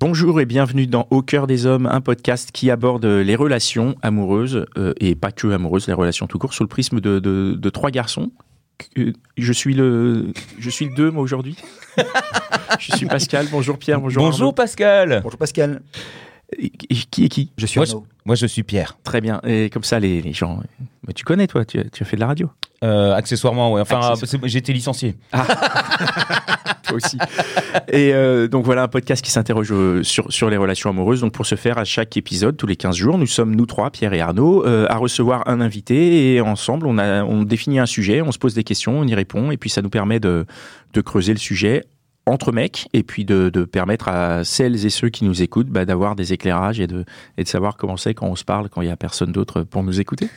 Bonjour et bienvenue dans Au cœur des hommes, un podcast qui aborde les relations amoureuses euh, et pas que amoureuses, les relations tout court sous le prisme de, de- de trois garçons. Que- Je suis le, je suis le deux moi aujourd'hui. je suis Pascal. Bonjour Pierre. Bonjour. Bonjour Arnaud. Pascal. Bonjour Pascal, Et- qui est qui? Je suis Moi je, moi, je suis Pierre. Très bien. Et comme ça les, les gens, bah, tu connais toi, tu, as- tu as fait de la radio? Euh, accessoirement, ouais. Enfin, été licencié. toi aussi. Et euh, donc voilà un podcast qui s'interroge euh, sur, sur les relations amoureuses. Donc pour ce faire, à chaque épisode, tous les 15 jours, nous sommes, nous trois, Pierre et Arnaud, euh, à recevoir un invité et ensemble, on, a, on définit un sujet, on se pose des questions, on y répond et puis ça nous permet de, de creuser le sujet entre mecs et puis de, de permettre à celles et ceux qui nous écoutent bah, d'avoir des éclairages et de, et de savoir comment c'est quand on se parle, quand il n'y a personne d'autre pour nous écouter.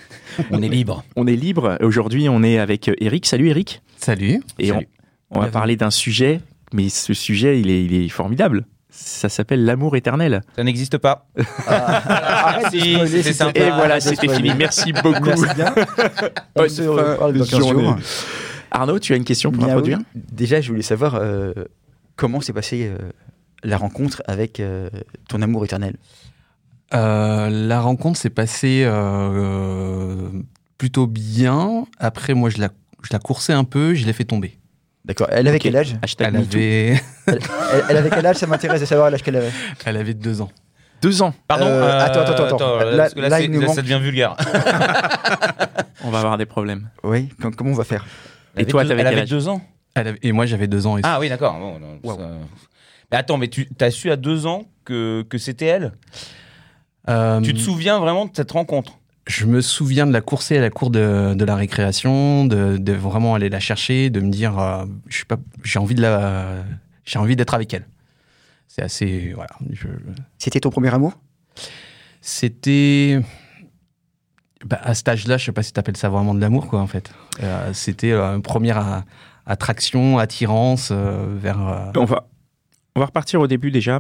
On est libre. On est libre. Aujourd'hui, on est avec Eric. Salut Eric. Salut. Et Salut. On, va parler d'un sujet, mais ce sujet, il est, il est formidable. Ça s'appelle l'amour éternel. Ça n'existe pas. Arrête de Si, spoiler, c'est sympa. Et voilà, c'était fini. Merci beaucoup. Merci bien. On Bonne se fin reparle de dans 15 journée. jours. Arnaud, tu as une question pour introduire oui. Déjà, je voulais savoir euh, comment s'est passée euh, la rencontre avec euh, ton amour éternel? Euh, la rencontre s'est passée euh, plutôt bien. Après, moi, je la, je la coursais un peu, je l'ai fait tomber. D'accord. Elle avait quel âge Hashtag Elle avait, elle, elle- elle avait quel âge Ça m'intéresse de savoir l'âge qu'elle avait. elle avait deux ans. Deux ans. Pardon. Euh, attends, attends, attends. Là- parce que là, là, c'est- il nous là, manque- ça devient vulgaire. On va avoir des problèmes. Oui. com- comment on va faire Et toi, Elle t'avais quel avait âge deux ans. Elle avait- et moi, j'avais deux ans. Et Ah oui, d'accord. Bon, non, Wow. ça- Mais attends, mais tu as su à deux ans que, que c'était elle? Euh, Tu te souviens vraiment de cette rencontre? Je me souviens de la courser à la cour de, de la récréation, de, de vraiment aller la chercher, de me dire, euh, je suis pas, j'ai envie de la, j'ai envie d'être avec elle. C'est assez, voilà. je- C'était ton premier amour? C'était. Bah, à cet âge-là, je sais pas si tu appelles ça vraiment de l'amour, quoi, en fait. Euh, C'était euh, une première attraction, attirance euh, vers. euh, On va, on va repartir au début déjà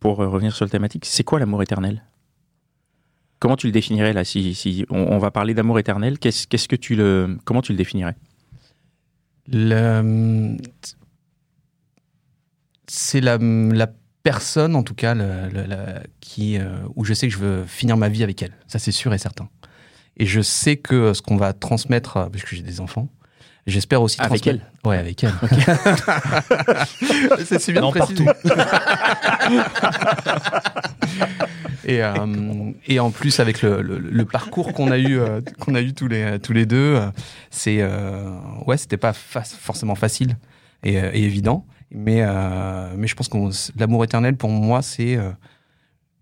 pour revenir sur le thématique. C'est quoi l'amour éternel? Comment tu le définirais là Si, on, va parler d'amour éternel, qu'est-ce que tu le, comment tu le définirais? C'est la, la personne, en tout cas, la- qui, euh, où je sais que je veux finir ma vie avec elle. Ça, c'est sûr et certain. Et je sais que ce qu'on va transmettre, parce que j'ai des enfants, j'espère aussi Avec transmettre. Ouais, avec elle. c'est si bien Non, précisé. et, euh, et en plus, avec le, le- le parcours qu'on a eu, euh, qu'on a eu tous les, tous les deux, euh, c'est euh, ouais, c'était pas fa- forcément facile et, et évident. Mais, euh, mais je pense que l'amour éternel, pour moi, c'est. euh,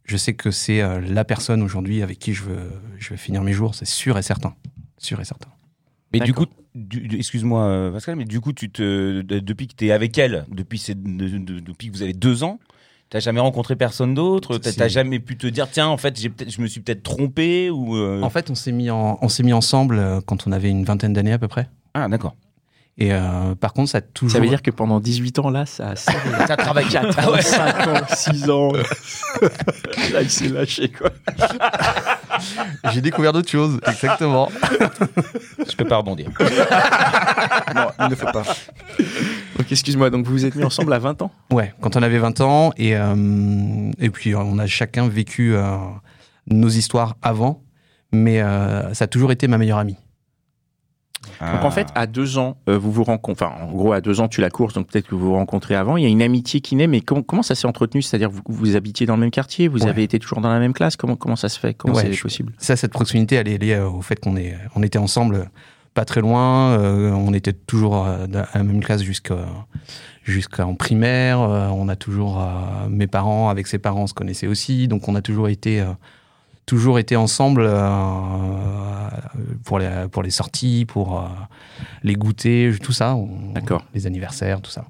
je sais que c'est euh, la personne aujourd'hui avec qui je veux, je vais finir mes jours, c'est sûr et certain. Sûr et certain. Mais du coup, excuse-moi euh, Pascal, mais du coup, tu te, de- depuis que tu es avec elle, depuis, ces- de- de- depuis que vous avez deux ans, t'as jamais rencontré personne d'autre? T'as jamais pu te dire, tiens, en fait, je me suis peut-être trompé ou. euh, En fait, on s'est mis, en, on s'est mis ensemble euh, quand on avait une vingtaine d'années à peu près. Ah, d'accord. Et euh, par contre, ça a toujours. Ça veut dire que pendant 18 ans là, ça a. Ça travaille. 4 Ah ouais. 5 ans, 6 ans. là, il s'est lâché quoi. J'ai découvert d'autres choses, exactement. Je peux pas rebondir. Non, il ne faut pas. Donc excuse-moi, donc vous vous êtes mis ensemble à 20 ans? Ouais, quand on avait 20 ans, et, euh, et puis euh, on a chacun vécu euh, nos histoires avant, mais euh, ça a toujours été ma meilleure amie. Donc en fait, à deux ans, euh, vous vous rencontrez. Enfin, en gros, à deux ans, tu la courses, donc peut-être que vous vous rencontrez avant. Il y a une amitié qui naît, mais comment, comment ça s'est entretenu? C'est-à-dire, vous, vous habitiez dans le même quartier, vous Ouais. avez été toujours dans la même classe? Comment, comment ça se fait? Comment Ouais, c'est possible? Ça, cette proximité, elle est liée euh, au fait qu'on est, on était ensemble euh, pas très loin, euh, on était toujours euh, dans la même classe jusqu'à jusqu'en primaire, euh, on a toujours, euh, mes parents avec ses parents se connaissaient aussi, donc on a toujours été, euh, toujours été ensemble euh, pour, les, pour les sorties, pour euh, les goûters, tout ça, D'accord. les anniversaires, tout ça.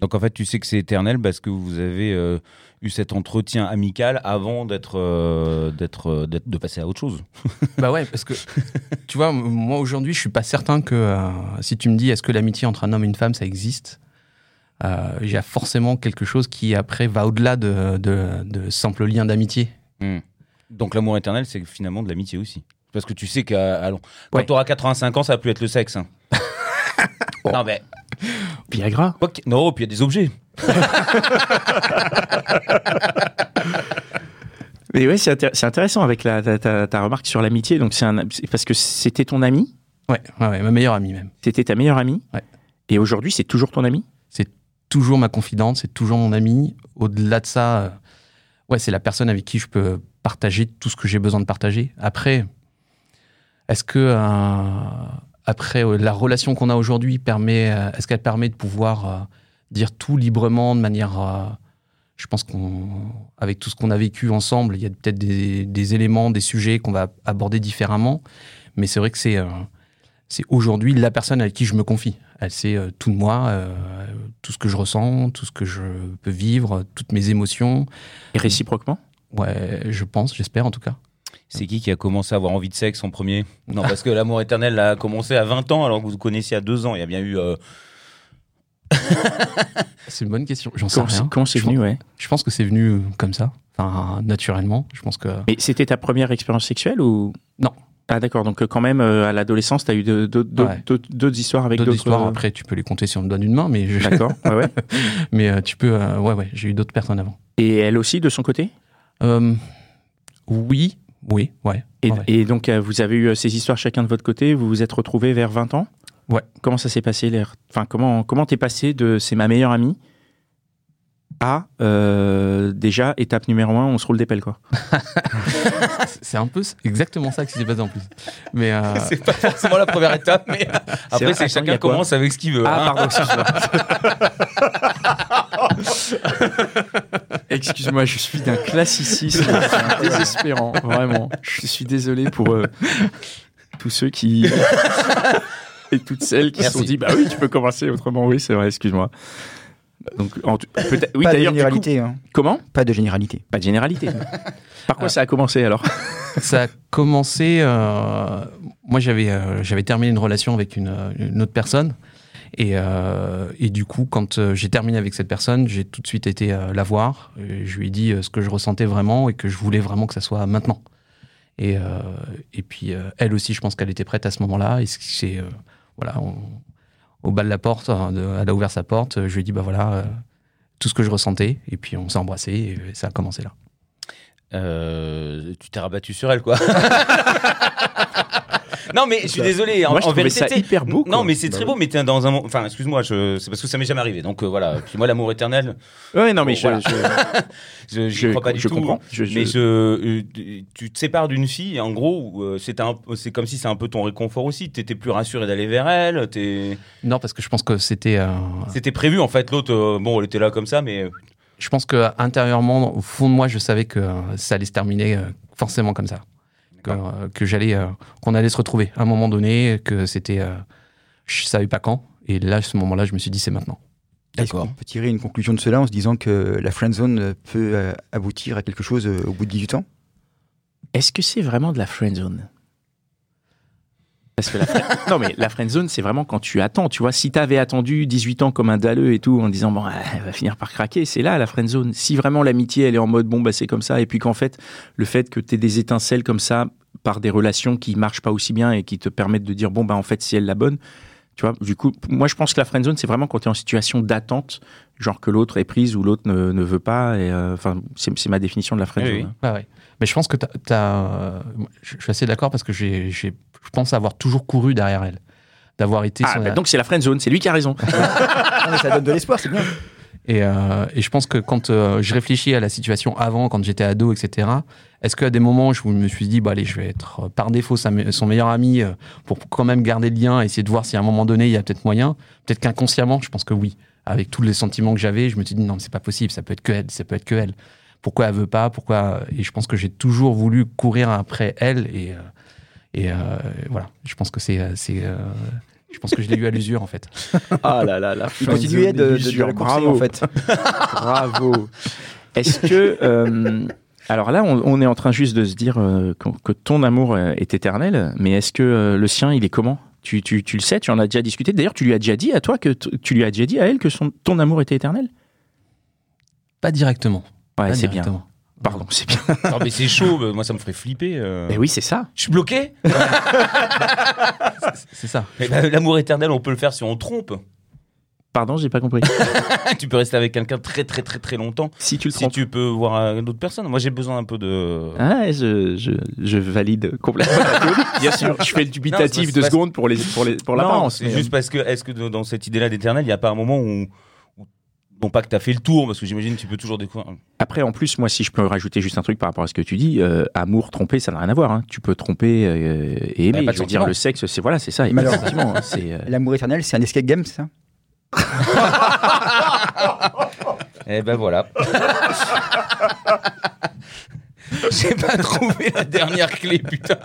Donc en fait, tu sais que c'est éternel parce que vous avez euh, eu cet entretien amical avant d'être, euh, euh, de passer à autre chose. Bah ouais, parce que tu vois, moi aujourd'hui, je suis pas certain que si tu me dis est-ce que l'amitié entre un homme et une femme ça existe, il y a forcément quelque chose qui après va au-delà de, de, de simples liens d'amitié. Hmm. Donc l'amour éternel, c'est finalement de l'amitié aussi. Parce que tu sais qu'à long- quand Ouais. tu auras 85 ans, ça va plus être le sexe. hein. Non mais Viagra. quoi que- non, puis il y a des objets. Mais ouais, c'est intér- c'est intéressant avec la, ta, ta- ta remarque sur l'amitié. Donc c'est un, c'est parce que c'était ton ami, Ouais, ouais, ouais, ma meilleure amie même. c'était ta meilleure amie. Ouais. Et aujourd'hui, c'est toujours ton ami? Toujours ma confidente, c'est toujours mon ami. Au-delà de ça, euh, ouais, c'est la personne avec qui je peux partager tout ce que j'ai besoin de partager. Après, est-ce que euh, après euh, la relation qu'on a aujourd'hui permet, euh, est-ce qu'elle permet de pouvoir dire tout librement de manière, je pense qu'on, avec tout ce qu'on a vécu ensemble, il y a peut-être des, des éléments, des sujets qu'on va aborder différemment, mais c'est vrai que c'est c'est aujourd'hui la personne avec qui je me confie. Elle sait euh, tout de moi, euh, tout ce que je ressens, tout ce que je peux vivre, toutes mes émotions. Et réciproquement? Ouais, je pense, j'espère en tout cas. C'est qui qui a commencé à avoir envie de sexe en premier? Non, parce que l'amour éternel a commencé à 20 ans alors que vous vous connaissiez à 2 ans. Il y a bien eu. euh, C'est une bonne question. J'en sais rien. comment c'est Je venu, ouais? Je pense que c'est venu comme ça, enfin naturellement. Je pense que Mais c'était ta première expérience sexuelle ou? Non. Ah d'accord. Donc euh, quand même, euh, à l'adolescence, eu de- de- Ouais. d'autres histoires avec d'autres d'autres. histoires. euh, Après, tu peux les compter sur le doigt d'une main, mais je- D'accord. Ouais, ouais. mais euh, tu peux. euh, ouais, ouais. J'ai eu d'autres personnes avant. Et elle aussi de son côté? Oui, oui, ouais. Et, ouais. et donc vous avez eu ces histoires chacun de votre côté. Vous vous êtes retrouvés vers 20 ans? Ouais. Comment ça s'est passé l'air? Enfin comment comment t'es passé de c'est ma meilleure amie à euh, déjà étape numéro un, on se roule des pelles quoi. C'est un peu exactement ça qui s'est passé en plus. Mais euh, C'est pas forcément la première étape, mais après, vrai. c'est chacun commence avec ce qu'il veut. Ah hein. pardon, excuse-moi. excuse-moi, je suis d'un classicisme désespérant, vraiment. Je suis désolé pour euh, tous ceux qui et toutes celles qui se sont dit bah oui, tu peux commencer autrement. Oui, c'est vrai, excuse-moi. Donc en oui pas de d'ailleurs du coup- généralité. hein. comment Pas de généralité. Pas de généralité. Par quoi ça a commencé alors ça a commencé. euh, moi, j'avais euh, j'avais terminé une relation avec une, une autre personne. Et, euh, et du coup, quand euh, j'ai terminé avec cette personne, j'ai tout de suite été euh, la voir. Et je lui ai dit euh, ce que je ressentais vraiment et que je voulais vraiment que ça soit maintenant. Et, euh, et puis, euh, elle aussi, je pense qu'elle était prête à ce moment-là. Et c'est. euh, voilà, on- au bas de la porte, de- elle a ouvert sa porte. Je lui ai dit, bah voilà, euh, tout ce que je ressentais. Et puis, on s'est embrassé et ça a commencé là. Euh, tu t'es rabattu sur elle, quoi. non, mais je suis désolé. En, Moi, je en vérité, ça hyper beau. Non, mais c'est très beau, mais t'es dans un. Enfin, excuse-moi, je... c'est parce que ça m'est jamais arrivé. Donc euh, voilà. Puis moi, l'amour éternel, Ouais, non mais Bon, je, voilà. je, je, j'y je- crois pas du je tout. comprends. Je- je- Mais je, euh, tu te sépares d'une fille, et en gros, euh, c'est un, c'est comme si c'est un peu ton réconfort aussi. T'étais plus rassuré d'aller vers elle. T'es, Non, parce que je pense que c'était. euh, c'était prévu en fait. L'autre, bon, elle était là comme ça, mais je pense que intérieurement, au fond de moi, je savais que ça allait se terminer forcément comme ça. Euh, que j'allais, euh, qu'on allait se retrouver à un moment donné, que c'était, euh, je savais pas quand. Et là, à ce moment-là, je me suis dit c'est maintenant. Est-ce qu'on peut tirer une conclusion de cela en se disant que la friendzone peut euh, aboutir à quelque chose euh, au bout de 18 ans? Est-ce que c'est vraiment de la friend zone? Parce que la friend- non mais la friend zone c'est vraiment quand tu attends, tu vois, si t'avais attendu 18 ans comme un dalleux et tout en disant bon elle va finir par craquer, c'est là la friend zone. Si vraiment l'amitié elle est en mode bon bah c'est comme ça et puis qu'en fait le fait que t'aies des étincelles comme ça par des relations qui marchent pas aussi bien et qui te permettent de dire bon bah en fait si elle la bonne, tu vois, du coup moi je pense que la friend zone c'est vraiment quand t'es en situation d'attente, genre que l'autre est prise ou l'autre ne, ne veut pas et euh, enfin c'est c'est ma définition de la friend Oui, zone. oui. hein. Bah ouais. Mais je pense que t'as, t'as, euh, je suis assez d'accord parce que j'ai, j'ai- je pense avoir toujours couru derrière elle, d'avoir été. Ah, bah donc c'est la friend zone, c'est lui qui a raison. Ah, mais Ça donne de l'espoir, c'est bien. Et, euh, et je pense que quand euh, je réfléchis à la situation avant, quand j'étais ado, etc., est-ce qu'à des moments où je me suis dit, bah, allez, je vais être euh, par défaut sa me- son meilleur ami euh, pour quand même garder le lien, essayer de voir si à un moment donné il y a peut-être moyen Peut-être qu'inconsciemment, je pense que oui. Avec tous les sentiments que j'avais, je me suis dit, non, c'est pas possible, ça peut être que elle, ça peut être que elle. Pourquoi elle veut pas Pourquoi Et je pense que j'ai toujours voulu courir après elle et, euh, et euh, voilà. Je pense que c'est, c'est, Je pense que je l'ai eu à l'usure en fait. Ah là là là. Il continuait de, de, de la conseiller, Bravo. en fait. Bravo. Est-ce que. euh, alors là, on, on est en train juste de se dire euh, que, que ton amour euh, est éternel, mais est-ce que euh, le sien, il est comment? Tu, tu, tu le sais, tu en as déjà discuté. D'ailleurs, tu lui as déjà dit à toi que tu lui as déjà dit à elle que son, ton amour était éternel? Pas directement. Ouais, Pas c'est bien. directement. Pardon, c'est bien. Non, mais c'est chaud, moi ça me ferait flipper. euh. Mais oui, c'est ça. Je suis bloqué? C'est ça. Bah, L'amour éternel, on peut le faire si on trompe. Pardon, j'ai pas compris. tu peux rester avec quelqu'un très très très très longtemps. si tu le Si trompes. tu peux voir euh, d'autres personnes. Moi j'ai besoin un peu de. Ah, je, je, je valide complètement. Bien sûr, je fais le dubitatif de secondes pour les pour les pour l'apparence. c'est mais, juste parce que, est-ce que dans cette idée-là d'éternel, il n'y a pas un moment où. Non pas que tu as fait le tour, parce que j'imagine que tu peux toujours découvrir. Après, en plus, moi, si je peux rajouter juste un truc par rapport à ce que tu dis, euh, amour, tromper, ça n'a rien à voir. hein. Tu peux tromper euh, et aimer. Bah, pas je veux dire, le sexe, c'est voilà, c'est ça. hein. C'est euh, L'amour éternel, c'est un escape game, c'est ça? Eh ben voilà. J'ai pas trouvé la dernière clé, putain.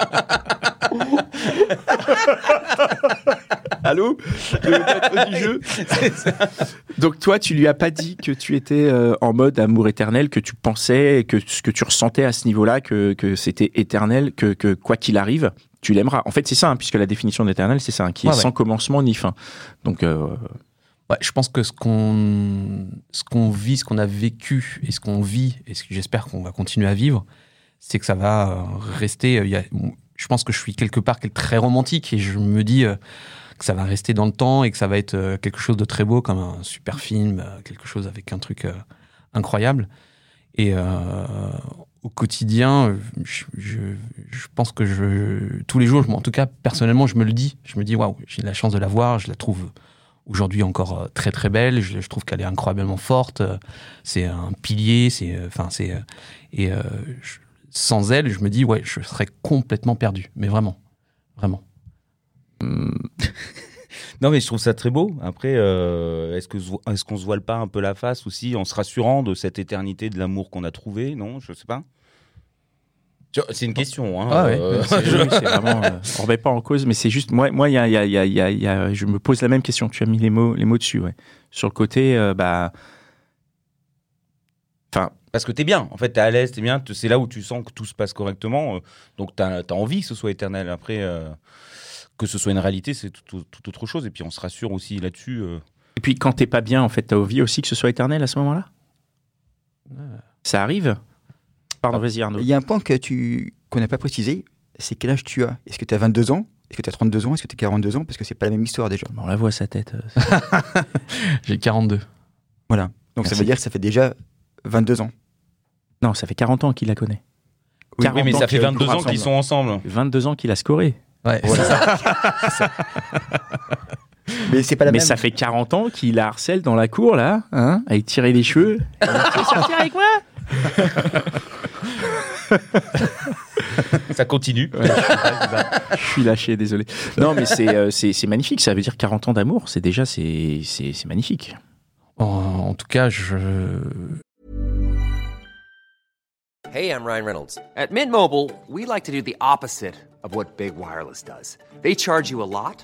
Allô? Le maître du jeu? Donc toi, tu lui as pas dit que tu étais euh, en mode amour éternel, que tu pensais, que ce que tu ressentais à ce niveau-là, que, que c'était éternel, que, que quoi qu'il arrive, tu l'aimeras. En fait, c'est ça, hein, puisque la définition d'éternel, c'est ça, hein, qui est ouais. sans commencement ni fin. Donc, euh, Je pense que ce qu'on ce vit, ce qu'on a vécu et ce qu'on vit et ce que j'espère qu'on va continuer à vivre, c'est que ça va euh, rester. euh, je pense que je suis quelque part très romantique et je me dis euh, que ça va rester dans le temps et que ça va être quelque chose de très beau comme un super film, quelque chose avec un truc incroyable. Et au quotidien, je, pense que tous les jours, en tout cas personnellement, je me le dis. Je me dis waouh, j'ai la chance de la voir, je la trouve aujourd'hui encore euh, très très belle. Je, trouve qu'elle est incroyablement forte. Euh, C'est un pilier. C'est euh, enfin c'est et sans elle, je me dis ouais, je serais complètement perdu. Mais vraiment, vraiment. Non, mais je trouve ça très beau. Après, est-ce que est-ce qu'on se voile pas un peu la face aussi en se rassurant de cette éternité de l'amour qu'on a trouvé? Non, je sais pas. C'est une question. Hein, Ah ouais, euh, oui, vraiment. euh, on remet pas en cause, mais c'est juste moi. Moi, il y a, il y a- il y a- il y a- il y a- je me pose la même question. Tu as mis les mots, les mots dessus, ouais. Sur le côté, euh, bah, enfin, Parce que t'es bien. En fait, t'es à l'aise, t'es bien. C'est là où tu sens que tout se passe correctement. euh, Donc, t'as as envie que ce soit éternel. Après, euh, que ce soit une réalité, c'est tout, tout- tout autre chose. Et puis, on se rassure aussi là-dessus. euh. Et puis quand t'es pas bien, en fait, t'as envie aussi que ce soit éternel à ce moment-là? Ça arrive? Pardon, vas-y Arnaud. Il y a un point que tu qu'on n'a pas précisé, c'est quel âge tu as? Est-ce que tu as 22 ans? Est-ce que tu as 32 ans? Est-ce que tu as 42 ans? Parce que c'est pas la même histoire déjà. On la voit sa tête. euh, J'ai 42. Voilà. Donc ça Merci. veut dire que ça fait déjà 22 ans. Non, ça fait 40 ans qu'il la connaît. Oui, 40 Oui, mais ans ça fait qu'ils 22 ans qu'ils sont ensemble. 22 ans qu'il a scoré. Ouais. Mais c'est pas la Mais même. ça fait 40 ans qu'il la harcèle dans la cour, là, hein, à lui tirer les cheveux. tu veux sortir avec moi? Ça continue. Je suis lâché, désolé. Non, mais c'est euh, magnifique. Ça veut dire 40 ans d'amour. C'est déjà, c'est c'est c'est magnifique. En, en tout cas, je Hey, I'm Ryan Reynolds. At Mint Mobile, we like to do the opposite of what Big Wireless does. They charge you a lot,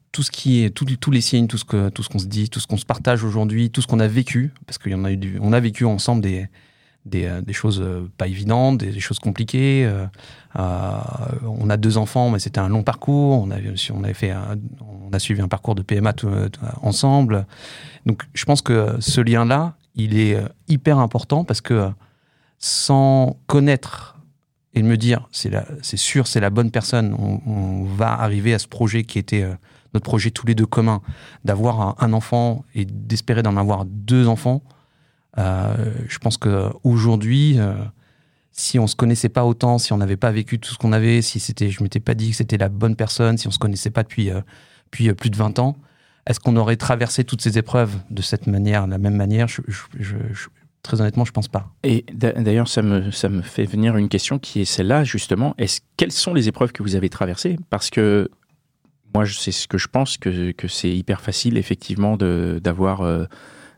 tout ce qui est tout- tous les signes, tout ce que tout ce qu'on se dit, tout ce qu'on se partage aujourd'hui, tout ce qu'on a vécu, parce qu'il y en a eu, on a vécu ensemble des des, euh, choses euh, pas évidentes, des, choses compliquées. euh, on a deux enfants, mais c'était un long parcours. On avait on avait fait on a suivi un parcours de PMA ensemble. Donc, je pense que ce lien-là, il est hyper important parce que sans connaître et me dire c'est sûr c'est la bonne personne on, va arriver à ce projet qui était notre projet tous les deux commun d'avoir un, enfant et d'espérer d'en avoir deux enfants Euh, je pense que aujourd'hui euh, si on se connaissait pas autant si on n'avait pas vécu tout ce qu'on avait si c'était je m'étais pas dit que c'était la bonne personne si on se connaissait pas depuis euh, euh, plus de 20 ans est-ce qu'on aurait traversé toutes ces épreuves de cette manière, de la même manière? Très honnêtement, je pense pas. Et d'a- d'ailleurs, ça me, ça me fait venir une question qui est celle-là, justement. Quelles sont les épreuves que vous avez traversées? Parce que moi, c'est ce que je pense, que, que c'est hyper facile, effectivement, d'avoir, euh,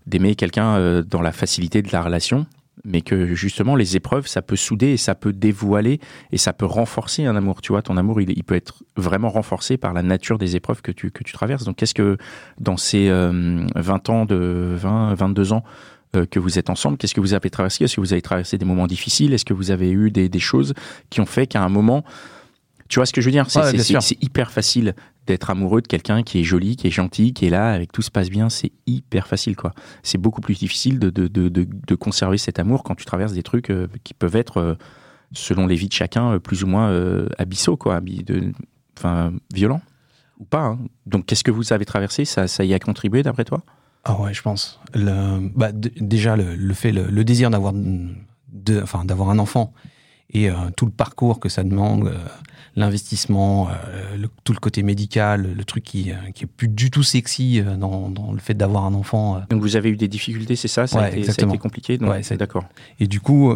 d'aimer quelqu'un euh, dans la facilité de la relation, mais que justement, les épreuves, ça peut souder et ça peut dévoiler et ça peut renforcer un amour. Tu vois, ton amour, il, peut être vraiment renforcé par la nature des épreuves que tu, que tu traverses. Donc, qu'est-ce que, dans ces euh, 20 ans, de 20, 22 ans, euh, que vous êtes ensemble, qu'est-ce que vous avez traversé? Est-ce que vous avez traversé des moments difficiles? Est-ce que vous avez eu des choses qui ont fait qu'à un moment, tu vois ce que je veux dire? C'est Ouais, hyper facile d'être amoureux de quelqu'un qui est joli, qui est gentil, qui est là, avec tout se passe bien. C'est hyper facile, quoi. C'est beaucoup plus difficile de, de, de, de, de conserver cet amour quand tu traverses des trucs euh, qui peuvent être, euh, selon les vies de chacun, euh, plus ou moins euh, abyssaux, quoi, enfin violents ou pas. hein. Donc, qu'est-ce que vous avez traversé? Ça, ça y a contribué, d'après toi? Ah ouais, je pense. Le, bah, déjà, le, le fait, le, le désir d'avoir, enfin, d'avoir un enfant et euh, tout le parcours que ça demande, euh, l'investissement, euh, le- tout le côté médical, le truc qui, qui est plus du tout sexy dans, dans le fait d'avoir un enfant. Donc, vous avez eu des difficultés, c'est ça? Ça, a été, ça a exactement. été compliqué donc, Ouais, D'accord. Et du coup,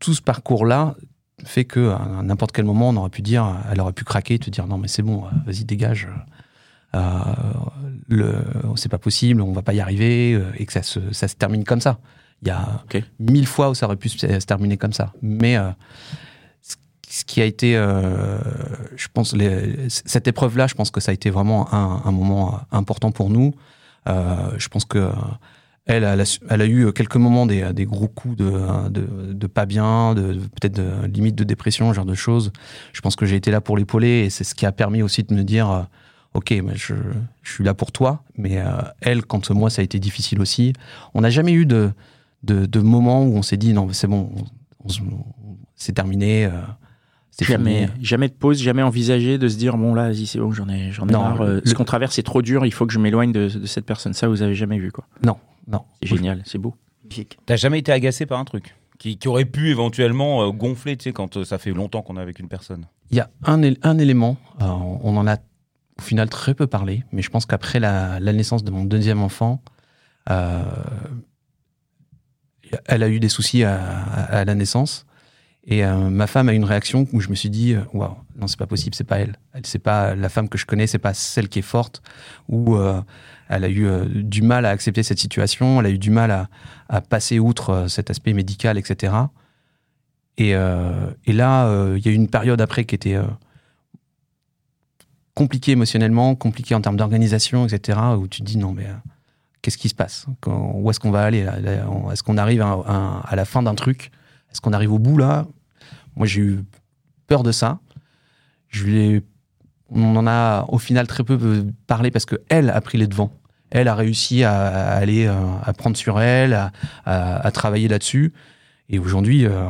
tout ce parcours-là fait que à n'importe quel moment, on aurait pu dire, elle aurait pu craquer, te dire non mais c'est bon, vas-y dégage. C'est pas possible, on va pas y arriver, et que ça se, ça se termine comme ça. Il y a mille fois où ça aurait pu se, se terminer comme ça. Mais euh, ce- qui a été, euh, je pense, les- cette épreuve-là, je pense que ça a été vraiment un, un moment important pour nous. Euh, je pense que elle, elle a, su- elle a eu quelques moments des, des gros coups de, de, de pas bien, de, peut-être de limite de dépression, ce genre de choses. Je pense que j'ai été là pour l'épauler et c'est ce qui a permis aussi de me dire, euh, ok, mais je, je suis là pour toi. Mais euh, elle, quand moi ça a été difficile aussi, on n'a jamais eu de, de, de moment où on s'est dit non, c'est bon, on- on se- c'est terminé. euh, c'est Jamais, fini. jamais de pause, jamais envisagé de se dire bon là, vas-y, c'est bon, j'en ai, j'en ai Non, marre. euh, le- Ce qu'on traverse, c'est trop dur. Il faut que je m'éloigne de, de cette personne. Ça, vous avez jamais vu quoi Non, non. C'est génial, c'est beau. T'as jamais été agacé par un truc qui, qui aurait pu éventuellement euh, gonfler, tu sais, quand euh, ça fait longtemps qu'on est avec une personne Il y a un, él- un élément, euh, on en a au final très peu parlé, mais je pense qu'après la, la naissance de mon deuxième enfant, euh, elle a eu des soucis à, la naissance. Et euh, ma femme a eu une réaction où je me suis dit, euh, waouh, non, c'est pas possible, c'est pas elle. Elle, c'est pas la femme que je connais, c'est pas celle qui est forte. Ou euh, elle a eu du mal à accepter cette situation, elle a eu du mal à, passer outre cet aspect médical, etc. Et, et là, il y a eu une période après qui était compliquée émotionnellement, compliquée en termes d'organisation, etc. Où tu te dis non mais qu'est-ce qui se passe Où est-ce qu'on va aller Est-ce qu'on arrive à, la fin d'un truc Est-ce qu'on arrive au bout là Moi j'ai eu peur de ça. Je lui ai- on en a au final très peu parlé parce que elle a pris les devants. Elle a réussi à, aller euh, à prendre sur elle, à travailler là-dessus. Et aujourd'hui, euh,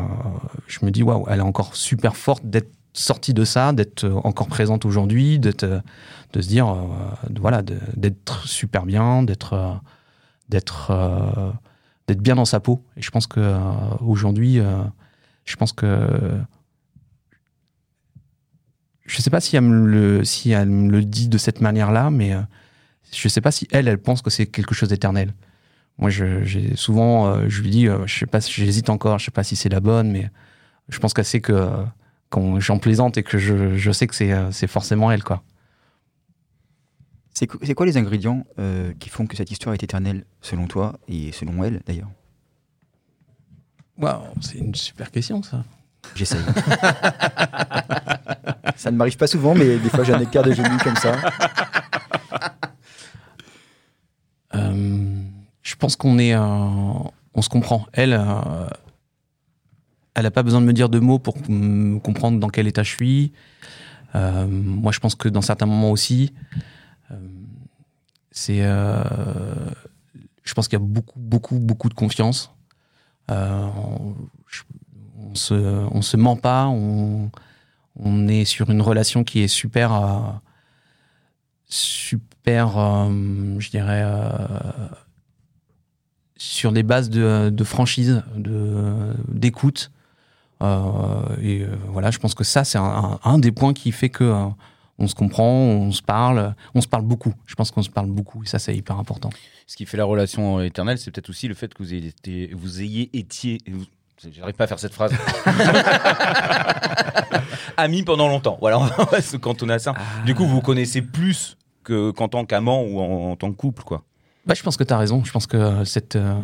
je me dis, waouh, elle est encore super forte d'être sortie de ça, d'être euh, encore présente aujourd'hui, euh, de se dire, euh, voilà, d'être super bien, d'être, d'être, d'être bien dans sa peau. Et je pense que aujourd'hui, je pense que je sais pas si elle me le, dit de cette manière-là, mais je sais pas si elle, elle pense que c'est quelque chose d'éternel. Moi, souvent, je lui dis, je sais pas, si j'hésite encore, je sais pas si c'est la bonne, mais je pense qu'elle sait que quand j'en plaisante et que je, je sais que c'est, euh, c'est forcément elle, quoi. C'est qu- c'est quoi les ingrédients euh, qui font que cette histoire est éternelle selon toi et selon elle d'ailleurs? Waouh, c'est une super question, ça. J'essaye. ça ne m'arrive pas souvent, mais des fois j'ai un écart de génie comme ça. Euh, je pense qu'on est, euh, on se comprend. Elle, euh, elle a pas besoin de me dire deux mots pour me comprendre dans quel état je suis. Euh, moi, je pense que dans certains moments aussi, euh, c'est, euh, je pense qu'il y a beaucoup, beaucoup, beaucoup de confiance. Euh, on, se, ment pas. On, est sur une relation qui est super. super, je dirais, sur des bases de, de franchise, de, d'écoute. Euh, et euh, voilà, je pense que ça, c'est un, des points qui fait que euh, on se comprend, on se parle, on se parle beaucoup. Je pense qu'on se parle beaucoup et ça, c'est hyper important. Ce qui fait la relation éternelle, c'est peut-être aussi le fait que vous ayez été, vous ayez été, vous- j'arrive pas à faire cette phrase. Amis pendant longtemps. Voilà, on va se cantonner à ça. Du coup, vous vous connaissez plus que qu'en tant qu'amant ou en, en tant que couple, quoi. Bah, je pense que tu as raison. Je pense que euh, cette, euh,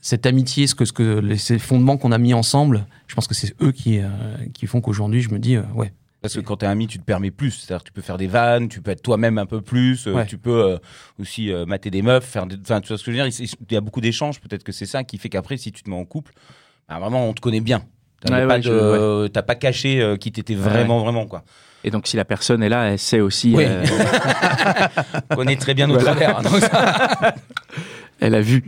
cette amitié, ce que, ce que les, ces fondements qu'on a mis ensemble, je pense que c'est eux qui, euh, qui font qu'aujourd'hui, je me dis, euh, ouais, Parce que quand t'es ami, tu te permets plus. C'est-à-dire que tu peux faire des vannes, tu peux être toi-même un peu plus, Ouais. tu peux aussi mater des meufs, faire des... Enfin, tu vois ce que je veux dire? Il il y a beaucoup d'échanges. Peut-être que c'est ça qui fait qu'après, si tu te mets en couple, bah, vraiment, on te connaît bien. T'as Ouais, pas, ouais, caché euh, qui t'étais vraiment, vraiment, quoi. Et donc, si la personne est là, elle sait aussi. Oui. euh, On connaît très bien nos travers. hein, donc ça- elle a vu.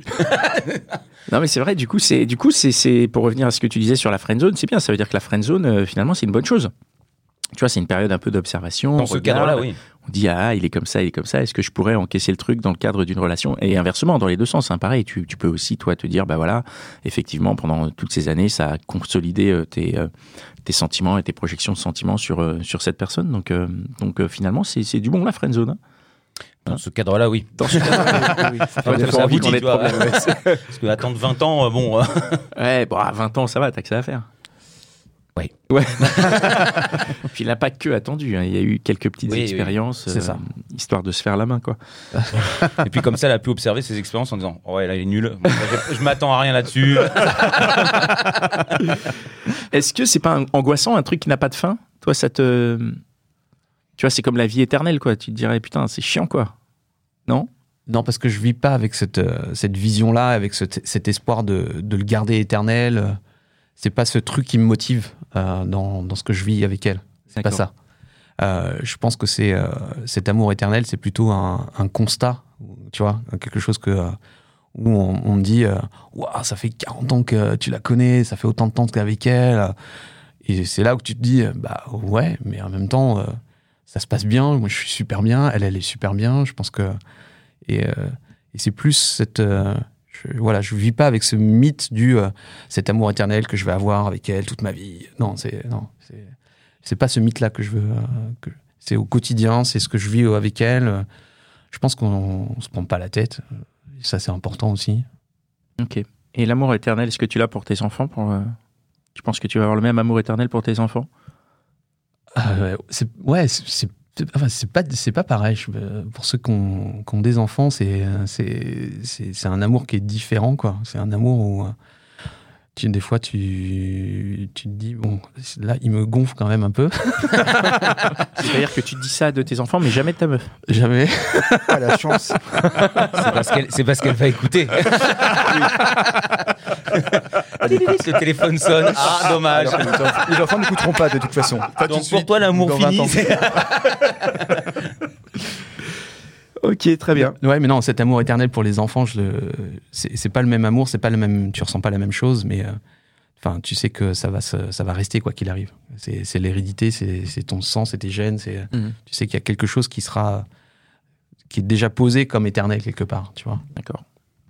non, mais c'est vrai. Du coup, c'est du coup, c'est c'est pour revenir à ce que tu disais sur la friend zone. C'est bien. Ça veut dire que la friend zone, euh, finalement, c'est une bonne chose. Tu vois, c'est une période un peu d'observation. Dans ce cadre-là, oui. On dit ah, il est comme ça, il est comme ça. Est-ce que je pourrais encaisser le truc dans le cadre d'une relation? Et inversement, dans les deux sens, hein, pareil. Tu, tu peux aussi toi te dire bah voilà, effectivement, pendant toutes ces années, ça a consolidé euh, tes euh, tes sentiments et tes projections de sentiments sur euh, sur cette personne. Donc euh, donc finalement, c'est c'est du bon la friend zone. hein. Dans ce cadre-là, oui. Dans ce cadre-là, oui, Parce que attendre 20 ans, bon. Ouais, bon, à 20 ans, ça va, t'as que ça à faire. Ouais. Ouais. Puis il n'a pas que attendu, hein. il y a eu quelques petites Oui, oui. expériences, C'est ça. histoire de se faire la main, quoi. Et puis comme ça, elle a pu observer ses expériences en disant, oh, ouais, là, il est nul. Bon, je- m'attends à rien là-dessus. Est-ce que c'est pas un- angoissant, un truc qui n'a pas de fin Toi, ça te... Tu vois, c'est comme la vie éternelle, quoi. Tu te dirais, putain, c'est chiant, quoi. Non? Non, parce que je vis pas avec cette, euh, cette vision-là, avec cet, cet espoir de, de le garder éternel. C'est pas ce truc qui me motive euh, dans, dans ce que je vis avec elle. C'est pas ça. Euh, je pense que c'est euh, cet amour éternel, c'est plutôt un, un constat, tu vois, quelque chose que où on, on me dit, Ouah, ça fait 40 ans que tu la connais, ça fait autant de temps que t'es avec elle. Et c'est là où tu te dis, bah ouais, mais en même temps, ça se passe bien. Moi, je suis super bien. Elle, elle est super bien. Je pense que et, et c'est plus cette je, voilà, je vis pas avec ce mythe du euh, cet amour éternel que je vais avoir avec elle toute ma vie. Non, c'est non, c'est c'est pas ce mythe-là que je veux. euh, c'est au quotidien, c'est ce que je vis avec elle. Je pense qu'on on se prend pas la tête. Ça, c'est important aussi. Ok. Et l'amour éternel, est-ce que tu l'as pour tes enfants pour, euh, Tu penses que tu vas avoir le même amour éternel pour tes enfants? Euh, ouais, c'est- c'est pas c'est pas pareil. Euh, pour ceux qui ont, des enfants, c'est c'est c'est c'est un amour qui est différent quoi. C'est un amour où euh, tu, des fois tu tu te dis bon là il me gonfle quand même un peu. C'est-à-dire que tu te dis ça de tes enfants, mais jamais de ta meuf. Jamais. Pas la chance. C'est parce qu'elle, c'est parce qu'elle va écouter. Le téléphone sonne. Ah, dommage. Alors, les enfants- enfants n'écouteront pas de toute façon. Pas tout de Donc suite, pour toi, l'amour dans 20 fini, Ok, très bien. Ouais, mais non, cet amour éternel pour les enfants, je le c'est pas le même amour, c'est pas le même. Tu ressens pas la même chose, mais euh, enfin tu sais que ça va se- ça va rester quoi qu'il arrive. C'est l'hérédité, c'est ton sang, c'est tes gènes, c'est Mhm. tu sais qu'il y a quelque chose qui sera qui est déjà posé comme éternel quelque part, tu vois. D'accord.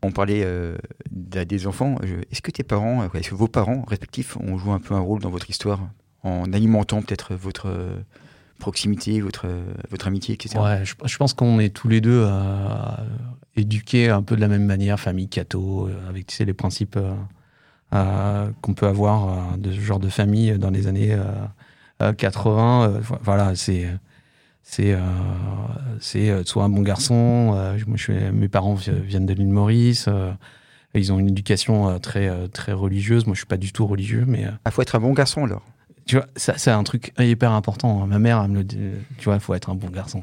On parlait euh, des enfants. Je- Est-ce que tes parents, euh, est-ce que vos parents respectifs ont joué un peu un rôle dans votre histoire en alimentant peut-être votre euh, proximité, votre, votre amitié, etc. Ouais, je, je pense qu'on est tous les deux euh, éduqués un peu de la même manière, famille catho, euh, avec tu sais, les principes euh, qu'on peut avoir de ce genre de famille dans les années euh, euh, 80. euh, vo- voilà, c'est c'est euh, c'est euh, soit un bon garçon. euh, moi, je suis, mes parents vi- viennent de l'île Maurice. ils ont une éducation très très religieuse. Moi, je suis pas du tout religieux, mais Il Ah, faut être un bon garçon alors. Tu vois, ça, c'est un truc hyper important. Ma mère, elle me le dit, tu vois, il faut être un bon garçon.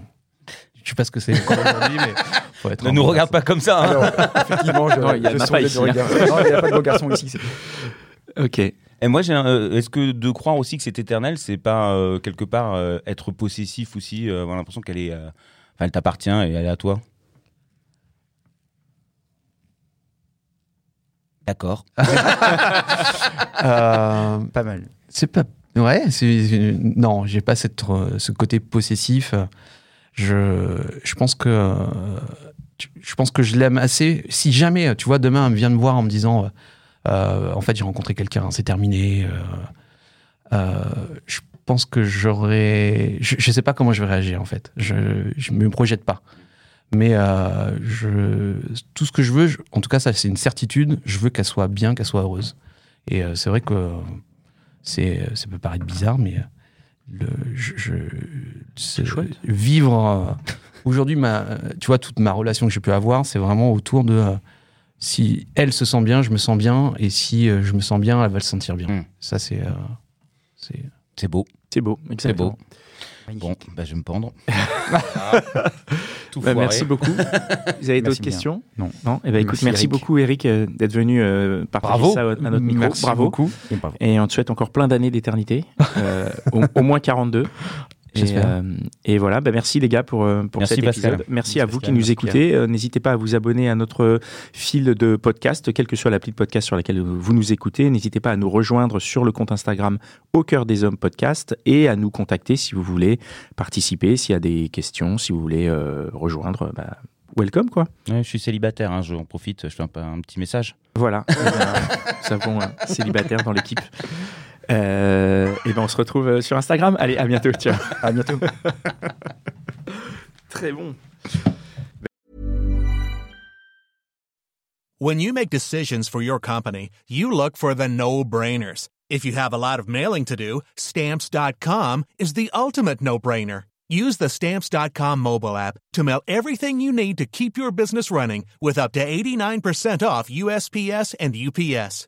Je sais pas ce que c'est aujourd'hui, mais faut être Ne un nous bon regarde pas comme ça. hein. Alors, effectivement, je, Non, il y a pas du ici, regard. Non, il n'y a pas de bon garçon ici. Ok. Et moi, j'ai un- euh, est-ce que de croire aussi que c'est éternel, c'est pas euh, quelque part euh, être possessif aussi, euh, avoir l'impression qu'elle est, euh, enfin, elle t'appartient et elle est à toi? D'accord. Euh, Pas mal. c'est pas. Ouais, c'est. Non, j'ai pas cette, euh, ce côté possessif. Je, je pense que. euh, Je pense que je l'aime assez. Si jamais, tu vois, demain, elle vient me voir en me disant euh, En fait, j'ai rencontré quelqu'un, c'est terminé. je, pense que j'aurais. Je, je sais pas comment je vais réagir en fait. Je je me projette pas. Mais je tout ce que je veux, en tout cas ça c'est une certitude. Je veux qu'elle soit bien, qu'elle soit heureuse. Et c'est vrai que c'est ça peut paraître bizarre, mais le je, je c'est- chouette. vivre euh, aujourd'hui ma tu vois toute ma relation que j'ai pu avoir, c'est vraiment autour de euh, si elle se sent bien, je me sens bien, et si euh, je me sens bien, elle va se sentir bien. Mm. Ça c'est euh, c'est C'est beau, C'est beau, c'est exactement. Bon, bah, je vais me pendre. Tout Bah, merci beaucoup. Vous avez d'autres questions Non. Non Eh ben, écoute, merci, Merci, Eric. beaucoup Eric euh, d'être venu euh, partager Bravo. ça à notre micro. Merci Bravo. beaucoup. Et on te souhaite encore plein d'années d'éternité, euh, au, au moins 42. Et, euh, et voilà, bah merci les gars pour, euh, pour Merci, cet Pascal. épisode. Merci, Merci, à vous Pascal. qui nous écoutez. Euh, N'hésitez pas à vous abonner à notre fil de podcast, quelle que soit l'appli de podcast sur laquelle vous nous écoutez. N'hésitez pas à nous rejoindre sur le compte Instagram Au cœur des hommes podcast et à nous contacter si vous voulez participer, s'il y a des questions, si vous voulez euh, rejoindre. Bah, welcome quoi. Ouais, je suis célibataire, hein, je en profite, je fais un, un petit message. Voilà, nous avons un célibataire dans l'équipe. Euh, Eh ben on se retrouve euh, sur Instagram. Allez, à bientôt. Ciao. À bientôt. Très bon. When you make decisions for your company, you look for the no-brainers. If you have a lot of mailing to do, stamps.com is the ultimate no-brainer. Use the stamps.com mobile app to mail everything you need to keep your business running with up to 89% off USPS and UPS.